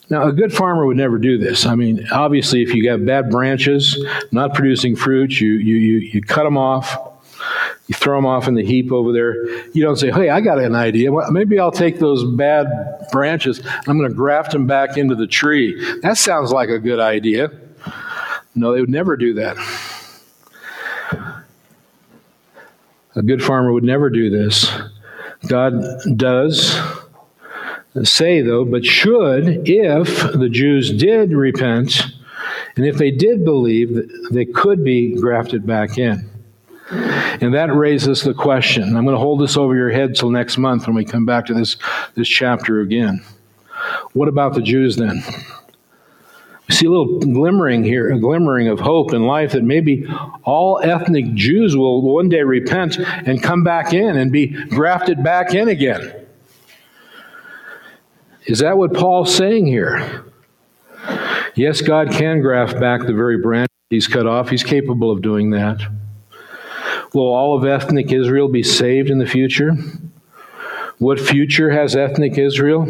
Now, a good farmer would never do this. I mean, obviously, if you got bad branches, not producing fruit, you, you, you, you cut them off you throw them off in the heap over there. You don't say, hey, I got an idea. Well, maybe I'll take those bad branches I'm going to graft them back into the tree. That sounds like a good idea. No, they would never do that. A good farmer would never do this. God does say, though, but should, if the Jews did repent, and if they did believe, they could be grafted back in. And that raises the question. I'm going to hold this over your head till next month when we come back to this, this chapter again. What about the Jews then? We see a little glimmering here, a glimmering of hope in life that maybe all ethnic Jews will one day repent and come back in and be grafted back in again. Is that what Paul's saying here? Yes, God can graft back the very branch he's cut off. He's capable of doing that. Will all of ethnic Israel be saved in the future? What future has ethnic Israel?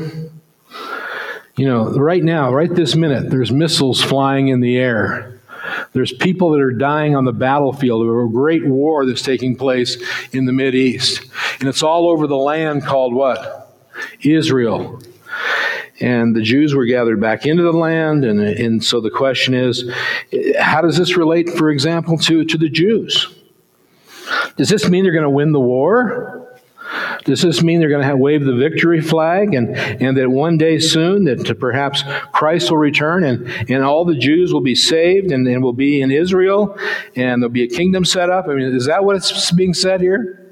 You know, right now, right this minute, there's missiles flying in the air. There's people that are dying on the battlefield of a great war that's taking place in the East. And it's all over the land called what? Israel. And the Jews were gathered back into the land. And, and so the question is how does this relate, for example, to, to the Jews? Does this mean they're going to win the war? Does this mean they're going to have, wave the victory flag and, and that one day soon that perhaps Christ will return and, and all the Jews will be saved and, and will be in Israel and there'll be a kingdom set up? I mean, is that what's being said here?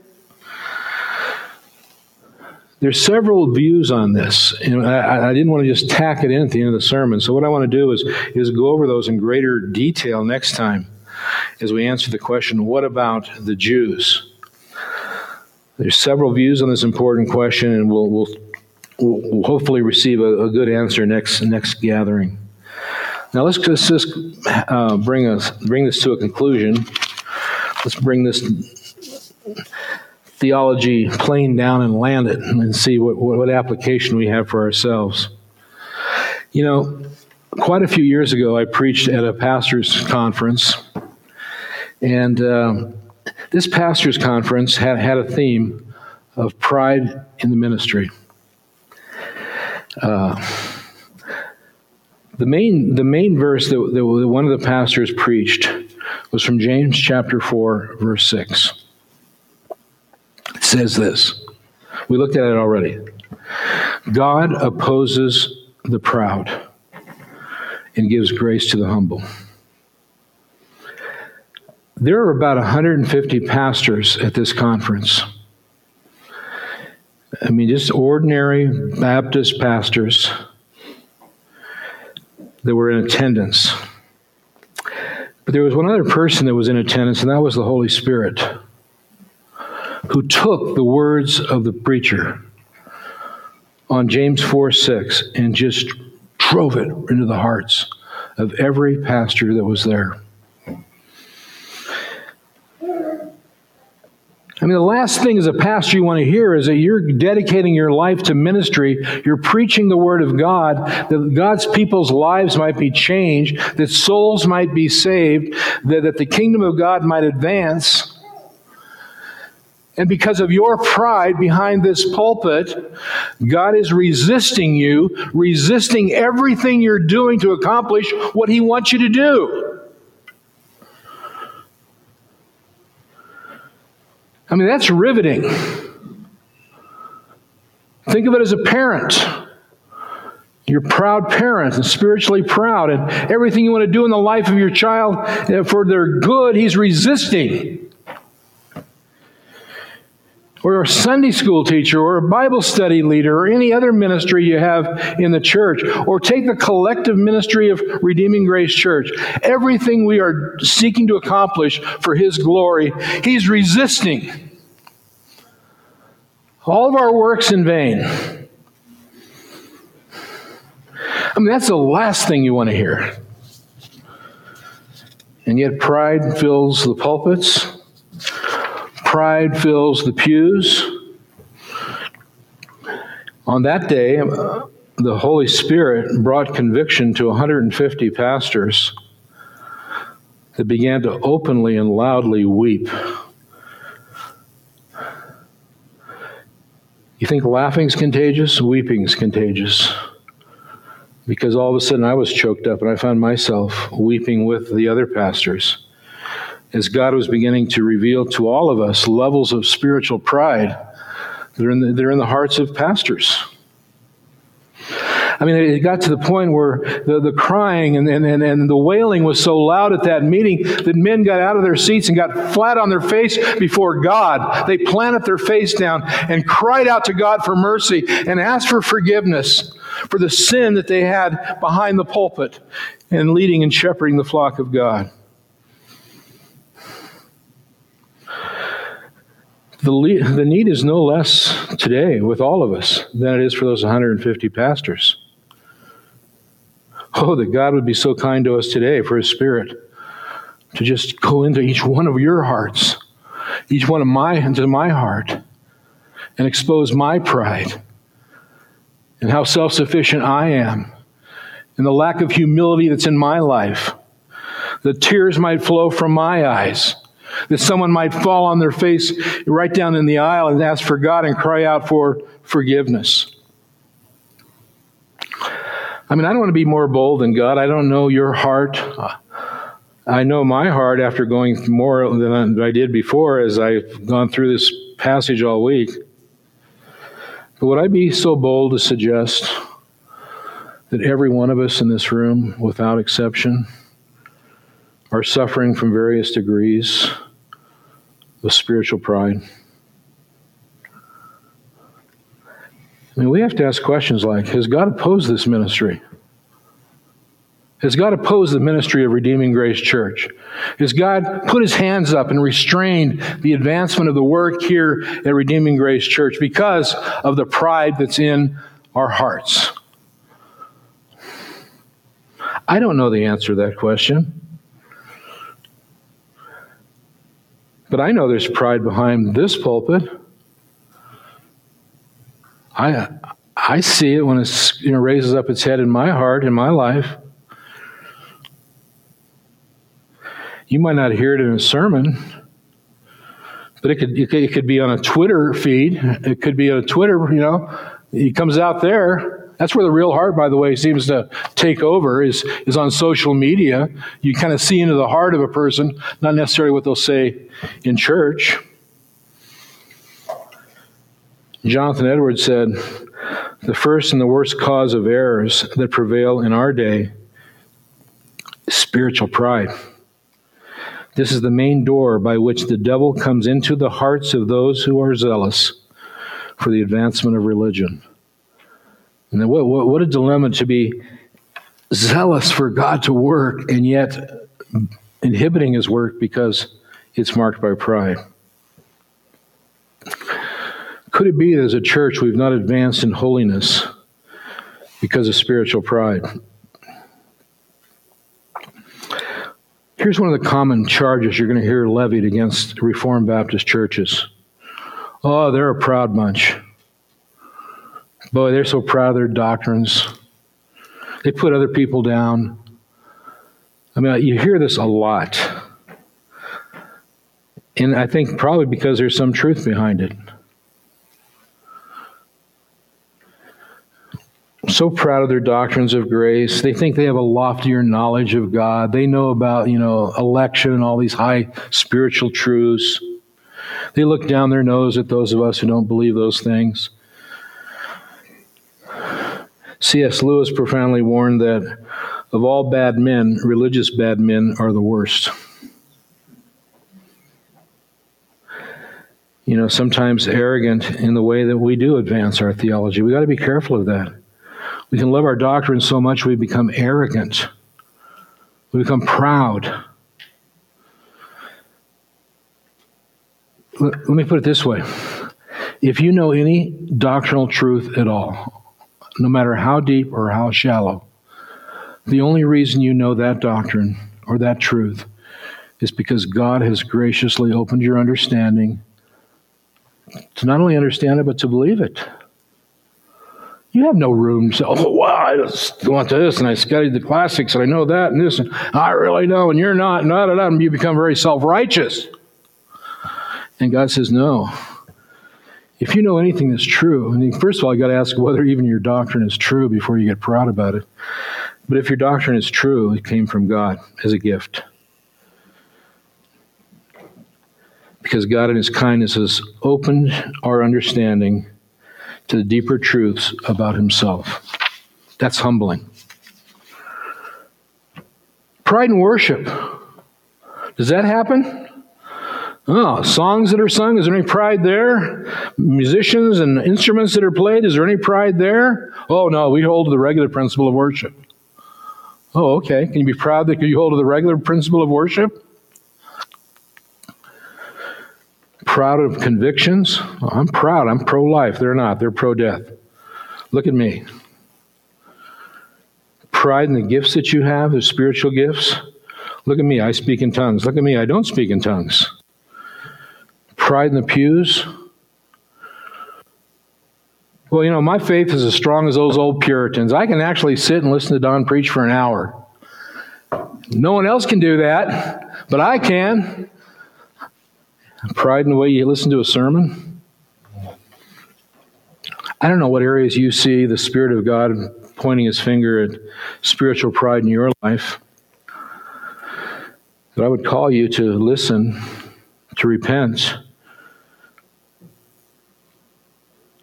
There's several views on this, and I, I, didn't want to just tack it in at the end of the sermon. So what I want to do is is go over those in greater detail next time as we answer the question what about the Jews? There's several views on this important question, and we'll, we'll, we'll hopefully receive a, a, good answer next, next gathering. Now, let's just, uh, bring, us, bring this to a conclusion. Let's bring this theology plane down and land it and see what, what, application we have for ourselves. You know, quite a few years ago, I preached at a pastor's conference and um, this pastors' conference had, had a theme of pride in the ministry. Uh, the main, the main verse that, that one of the pastors preached was from James chapter 4, verse 6. Says this. We looked at it already. God opposes the proud and gives grace to the humble. There are about 150 pastors at this conference. I mean, just ordinary Baptist pastors that were in attendance. But there was one other person that was in attendance, and that was the Holy Spirit, who took the words of the preacher on James 4 6 and just drove it into the hearts of every pastor that was there. I mean, the last thing as a pastor you want to hear is that you're dedicating your life to ministry. You're preaching the Word of God, that God's people's lives might be changed, that souls might be saved, that, that the kingdom of God might advance. And because of your pride behind this pulpit, God is resisting you, resisting everything you're doing to accomplish what He wants you to do. I mean, that's riveting. Think of it as a parent. You're proud parent and spiritually proud, and everything you want to do in the life of your child eh, for their good, he's resisting. Or a Sunday school teacher or a Bible study leader or any other ministry you have in the church, or take the collective ministry of Redeeming Grace Church. Everything we are seeking to accomplish for His glory, He's resisting. All of our works in vain. I mean, that's the last thing you want to hear. And yet, pride fills the pulpits, pride fills the pews. On that day, uh, the Holy Spirit brought conviction to 150 pastors that began to openly and loudly weep. You think laughing's contagious? Weeping's contagious because all of a sudden I was choked up and I found myself weeping with the other pastors as God was beginning to reveal to all of us levels of spiritual pride are in the, that are in the hearts of pastors. I mean, it got to the point where the, the crying and, and, and the wailing was so loud at that meeting that men got out of their seats and got flat on their face before God. They planted their face down and cried out to God for mercy and asked for forgiveness for the sin that they had behind the pulpit and leading and shepherding the flock of God. The, le- the need is no less today with all of us than it is for those 150 pastors. Oh, that God would be so kind to us today for His Spirit to just go into each one of your hearts, each one of my into my heart, and expose my pride and how self sufficient I am, and the lack of humility that's in my life. The tears might flow from my eyes. That someone might fall on their face right down in the aisle and ask for God and cry out for forgiveness. I mean, I don't want to be more bold than God. I don't know your heart. I know my heart after going more than I did before as I've gone through this passage all week. But would I be so bold to suggest that every one of us in this room, without exception, are suffering from various degrees of spiritual pride? I mean, we have to ask questions like Has God opposed this ministry? Has God opposed the ministry of Redeeming Grace Church? Has God put his hands up and restrained the advancement of the work here at Redeeming Grace Church because of the pride that's in our hearts? I don't know the answer to that question. But I know there's pride behind this pulpit. I, I see it when it you know, raises up its head in my heart, in my life. You might not hear it in a sermon, but it could, it could be on a Twitter feed. It could be on a Twitter, you know, it comes out there. That's where the real heart, by the way, seems to take over is, is on social media. You kind of see into the heart of a person, not necessarily what they'll say in church. Jonathan Edwards said, The first and the worst cause of errors that prevail in our day is spiritual pride. This is the main door by which the devil comes into the hearts of those who are zealous for the advancement of religion. And what, what, what a dilemma to be zealous for God to work and yet inhibiting his work because it's marked by pride. Could it be that as a church we've not advanced in holiness because of spiritual pride? Here's one of the common charges you're going to hear levied against Reformed Baptist churches. Oh, they're a proud bunch. Boy, they're so proud of their doctrines. They put other people down. I mean, you hear this a lot. And I think probably because there's some truth behind it. so proud of their doctrines of grace. They think they have a loftier knowledge of God. They know about, you know, election and all these high spiritual truths. They look down their nose at those of us who don't believe those things. C.S. Lewis profoundly warned that of all bad men, religious bad men are the worst. you know, sometimes arrogant in the way that we do advance our theology. We got to be careful of that. We can love our doctrine so much we become arrogant. We become proud. Let, let me put it this way. If you know any doctrinal truth at all, no matter how deep or how shallow, the only reason you know that doctrine or that truth is because God has graciously opened your understanding to not only understand it, but to believe it. You have no room to say, oh, wow, I just want this, and I studied the classics, and I know that, and this, and I really know, and you're not, and, da, da, da, and you become very self righteous. And God says, no. If you know anything that's true, I mean, first of all, you got to ask whether even your doctrine is true before you get proud about it. But if your doctrine is true, it came from God as a gift. Because God, in His kindness, has opened our understanding to the deeper truths about Himself. That's humbling. Pride and worship. Does that happen? Oh, songs that are sung, is there any pride there? Musicians and instruments that are played, is there any pride there? Oh, no, we hold to the regulative principle of worship. Oh, okay. Can you be proud that you hold to the regulative principle of worship? Proud of convictions? Oh, I'm proud. I'm pro life. They're not. They're pro death. Look at me. Pride in the gifts that you have, the spiritual gifts. Look at me. I speak in tongues. Look at me. I don't speak in tongues. Pride in the pews. Well, you know, my faith is as strong as those old Puritans. I can actually sit and listen to Don preach for an hour. No one else can do that, but I can. Pride in the way you listen to a sermon. I don't know what areas you see the Spirit of God pointing his finger at spiritual pride in your life. But I would call you to listen, to repent,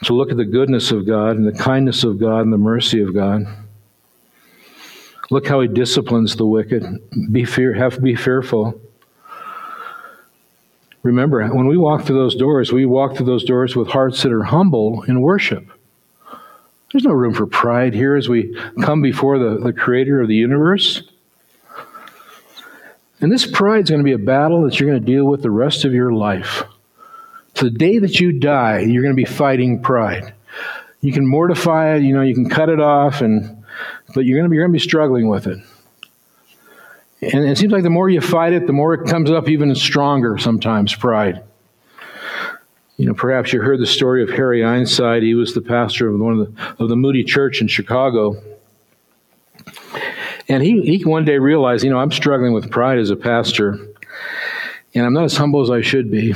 to look at the goodness of God and the kindness of God and the mercy of God. Look how he disciplines the wicked. Be fear, have to be fearful. Remember, when we walk through those doors, we walk through those doors with hearts that are humble in worship. There's no room for pride here as we come before the, the creator of the universe. And this pride is going to be a battle that you're going to deal with the rest of your life. The day that you die, you're going to be fighting pride. You can mortify it, you know, you can cut it off, and but you're going to be, you're going to be struggling with it. And it seems like the more you fight it, the more it comes up even stronger sometimes, pride. You know, perhaps you heard the story of Harry Ironside. He was the pastor of one of the, of the Moody Church in Chicago. And he, he one day realized, you know, I'm struggling with pride as a pastor, and I'm not as humble as I should be.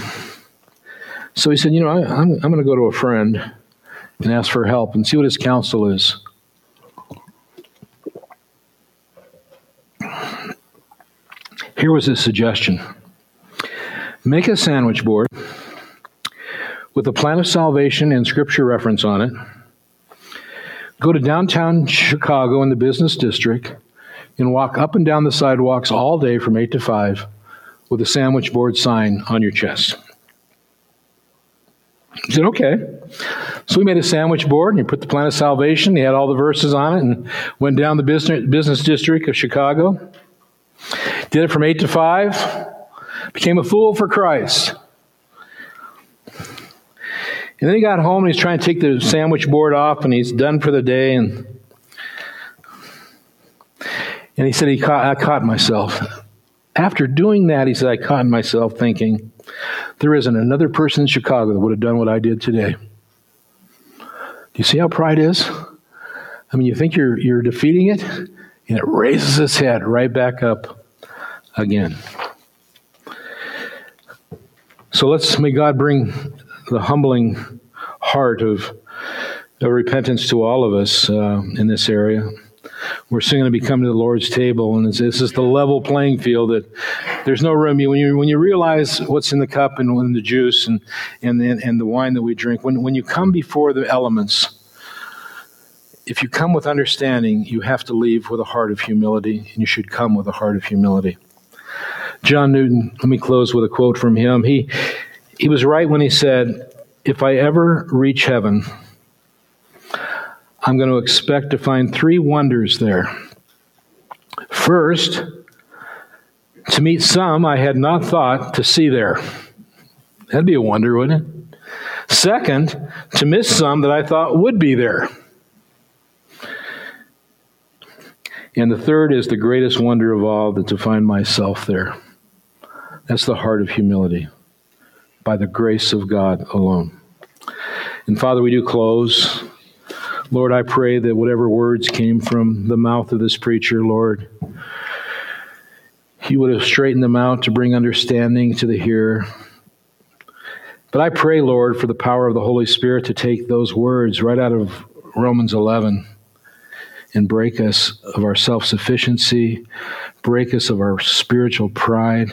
So he said, you know, I, I'm, I'm going to go to a friend and ask for help and see what his counsel is. Here was his suggestion make a sandwich board with a plan of salvation and scripture reference on it. Go to downtown Chicago in the business district and walk up and down the sidewalks all day from 8 to 5 with a sandwich board sign on your chest. He said, okay. So we made a sandwich board and he put the plan of salvation. He had all the verses on it and went down the business, business district of Chicago. Did it from 8 to 5. Became a fool for Christ. And then he got home and he's trying to take the sandwich board off and he's done for the day. And, and he said, he caught, I caught myself. After doing that, he said, I caught myself thinking, there isn't another person in Chicago that would have done what I did today. Do you see how pride is? I mean, you think you're, you're defeating it, and it raises its head right back up again. So let's, may God bring the humbling heart of, of repentance to all of us uh, in this area. We're soon going to be coming to the Lord's table, and this is the level playing field that there's no room. When you, when you realize what's in the cup and in the juice and, and, and the wine that we drink, when, when you come before the elements, if you come with understanding, you have to leave with a heart of humility, and you should come with a heart of humility. John Newton, let me close with a quote from him. He, He was right when he said, If I ever reach heaven, I'm going to expect to find three wonders there. First, to meet some I had not thought to see there. That'd be a wonder, wouldn't it? Second, to miss some that I thought would be there. And the third is the greatest wonder of all that to find myself there. That's the heart of humility, by the grace of God alone. And Father, we do close. Lord, I pray that whatever words came from the mouth of this preacher, Lord, you would have straightened them out to bring understanding to the hearer. But I pray, Lord, for the power of the Holy Spirit to take those words right out of Romans 11 and break us of our self sufficiency, break us of our spiritual pride,